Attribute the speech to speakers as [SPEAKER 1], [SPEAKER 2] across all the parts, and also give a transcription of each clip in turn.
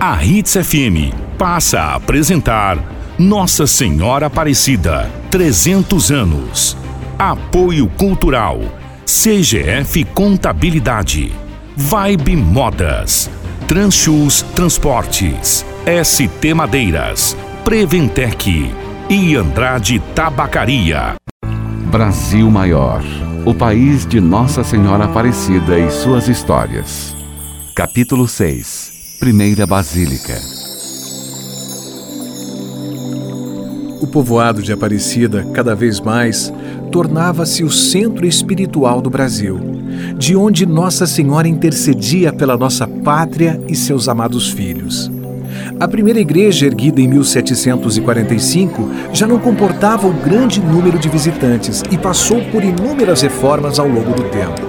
[SPEAKER 1] A Hits FM passa a apresentar Nossa Senhora Aparecida, 300 anos. Apoio Cultural, CGF Contabilidade, Vibe Modas, Transchus Transportes, ST Madeiras, Preventec e Andrade Tabacaria.
[SPEAKER 2] Brasil Maior, o país de Nossa Senhora Aparecida e suas histórias. Capítulo 6 Primeira Basílica.
[SPEAKER 3] O povoado de Aparecida, cada vez mais, tornava-se o centro espiritual do Brasil, de onde Nossa Senhora intercedia pela nossa pátria e seus amados filhos. A primeira igreja, erguida em 1745, já não comportava o grande número de visitantes e passou por inúmeras reformas ao longo do tempo.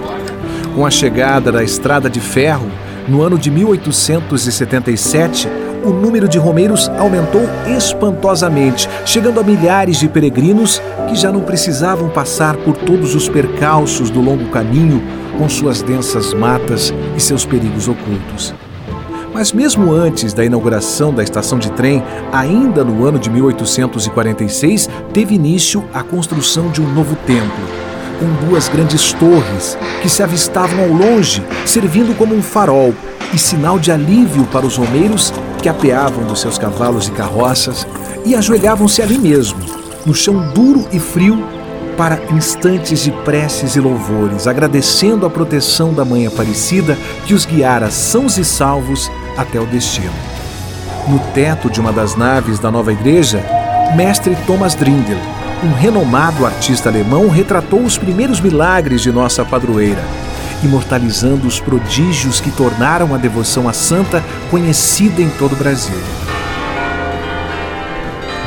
[SPEAKER 3] Com a chegada da estrada de ferro, no ano de 1877, o número de romeiros aumentou espantosamente, chegando a milhares de peregrinos que já não precisavam passar por todos os percalços do longo caminho com suas densas matas e seus perigos ocultos. Mas mesmo antes da inauguração da estação de trem, ainda no ano de 1846, teve início a construção de um novo templo, com duas grandes torres que se avistavam ao longe, servindo como um farol e sinal de alívio para os romeiros que apeavam dos seus cavalos e carroças e ajoelhavam-se ali mesmo, no chão duro e frio, para instantes de preces e louvores, agradecendo a proteção da Mãe Aparecida que os guiara sãos e salvos até o destino. No teto de uma das naves da nova igreja, mestre Thomas Drindel, um renomado artista alemão, retratou os primeiros milagres de nossa padroeira imortalizando os prodígios que tornaram a devoção à santa conhecida em todo o Brasil.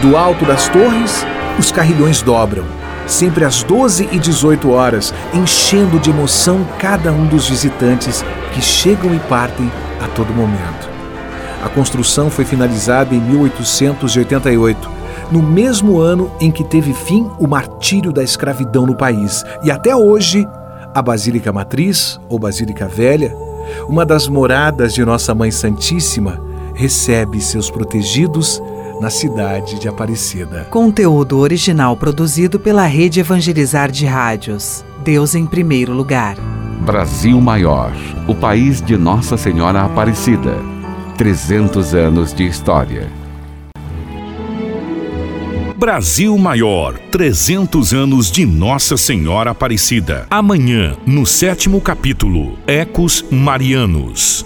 [SPEAKER 3] Do alto das torres, os carrilhões dobram, sempre às 12 e 18 horas, enchendo de emoção cada um dos visitantes que chegam e partem a todo momento. A construção foi finalizada em 1888, no mesmo ano em que teve fim o martírio da escravidão no país, e até hoje a Basílica Matriz, ou Basílica Velha, uma das moradas de Nossa Mãe Santíssima, recebe seus protegidos na cidade de Aparecida.
[SPEAKER 4] Conteúdo original produzido pela Rede Evangelizar de Rádios. Deus em primeiro lugar.
[SPEAKER 2] Brasil Maior, o país de Nossa Senhora Aparecida. 300 anos de história.
[SPEAKER 1] Brasil Maior, 300 anos de Nossa Senhora Aparecida. Amanhã, no sétimo capítulo, Ecos Marianos.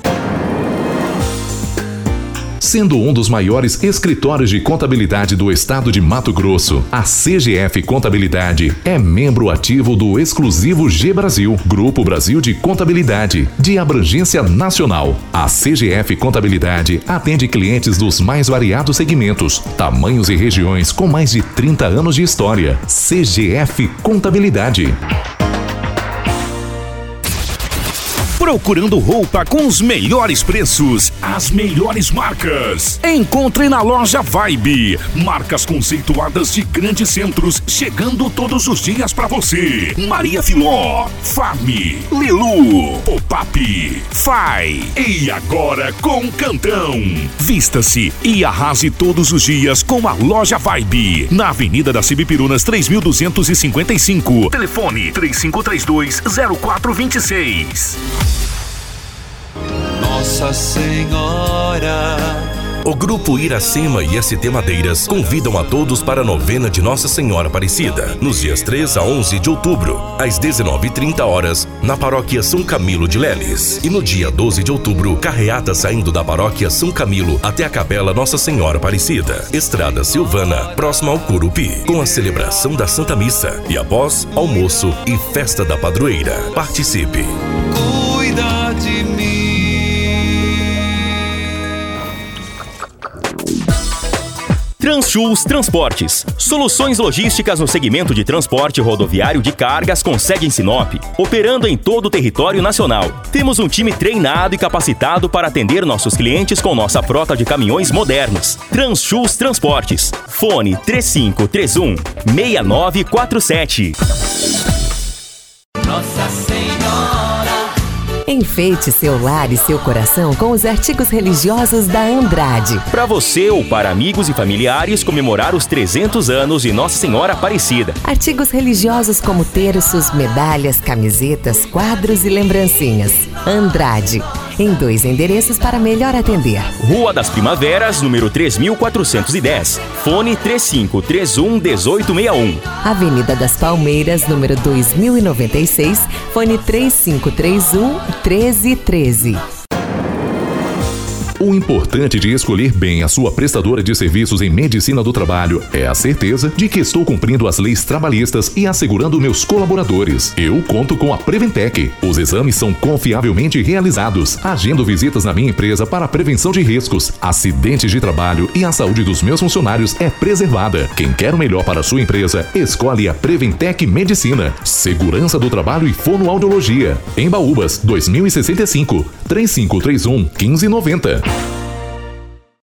[SPEAKER 5] Sendo um dos maiores escritórios de contabilidade do estado de Mato Grosso, a CGF Contabilidade é membro ativo do exclusivo G Brasil, Grupo Brasil de Contabilidade, de abrangência nacional. A CGF Contabilidade atende clientes dos mais variados segmentos, tamanhos e regiões com mais de 30 anos de história. CGF Contabilidade.
[SPEAKER 1] Procurando roupa com os melhores preços, as melhores marcas. Encontre na loja Vibe. Marcas conceituadas de grandes centros, chegando todos os dias para você. Maria Filó, Fami, Lilu, Pop-Up, Fai. E agora com Cantão. Vista-se e arrase todos os dias com a loja Vibe. Na Avenida das Cibipirunas 3255. Telefone 3532 0426.
[SPEAKER 6] Nossa Senhora.
[SPEAKER 7] O Grupo Iracema e ST Madeiras convidam a todos para a novena de Nossa Senhora Aparecida, nos dias 3 a 11 de outubro, às 19h30 horas, na paróquia São Camilo de Leles. E no dia 12 de outubro, carreata saindo da paróquia São Camilo até a capela Nossa Senhora Aparecida, Estrada Silvana, próxima ao Curupi, com a celebração da Santa Missa e após almoço e festa da padroeira. Participe!
[SPEAKER 6] Cuida de mim.
[SPEAKER 8] Transchus Transportes. Soluções logísticas no segmento de transporte rodoviário de cargas com sede em Sinop, operando em todo o território nacional. Temos um time treinado e capacitado para atender nossos clientes com nossa frota de caminhões modernos. Transchus Transportes. Fone 3531 6947.
[SPEAKER 9] Enfeite seu lar e seu coração com os artigos religiosos da Andrade.
[SPEAKER 8] Para você ou para amigos e familiares comemorar os 300 anos de Nossa Senhora Aparecida.
[SPEAKER 9] Artigos religiosos como terços, medalhas, camisetas, quadros e lembrancinhas. Andrade. Em dois endereços para melhor atender.
[SPEAKER 8] Rua das Primaveras, número 3410. Fone 3531 1861.
[SPEAKER 9] Avenida das Palmeiras, número 2096. Fone 3531 1313.
[SPEAKER 5] O importante de escolher bem a sua prestadora de serviços em medicina do trabalho é a certeza de que estou cumprindo as leis trabalhistas e assegurando meus colaboradores. Eu conto com a Preventec. Os exames são confiavelmente realizados. Agendo visitas na minha empresa para a prevenção de riscos, acidentes de trabalho e a saúde dos meus funcionários é preservada. Quem quer o melhor para a sua empresa, escolhe a Preventec Medicina. Segurança do trabalho e fonoaudiologia. Em Baúbas, 2065. 3531 1590.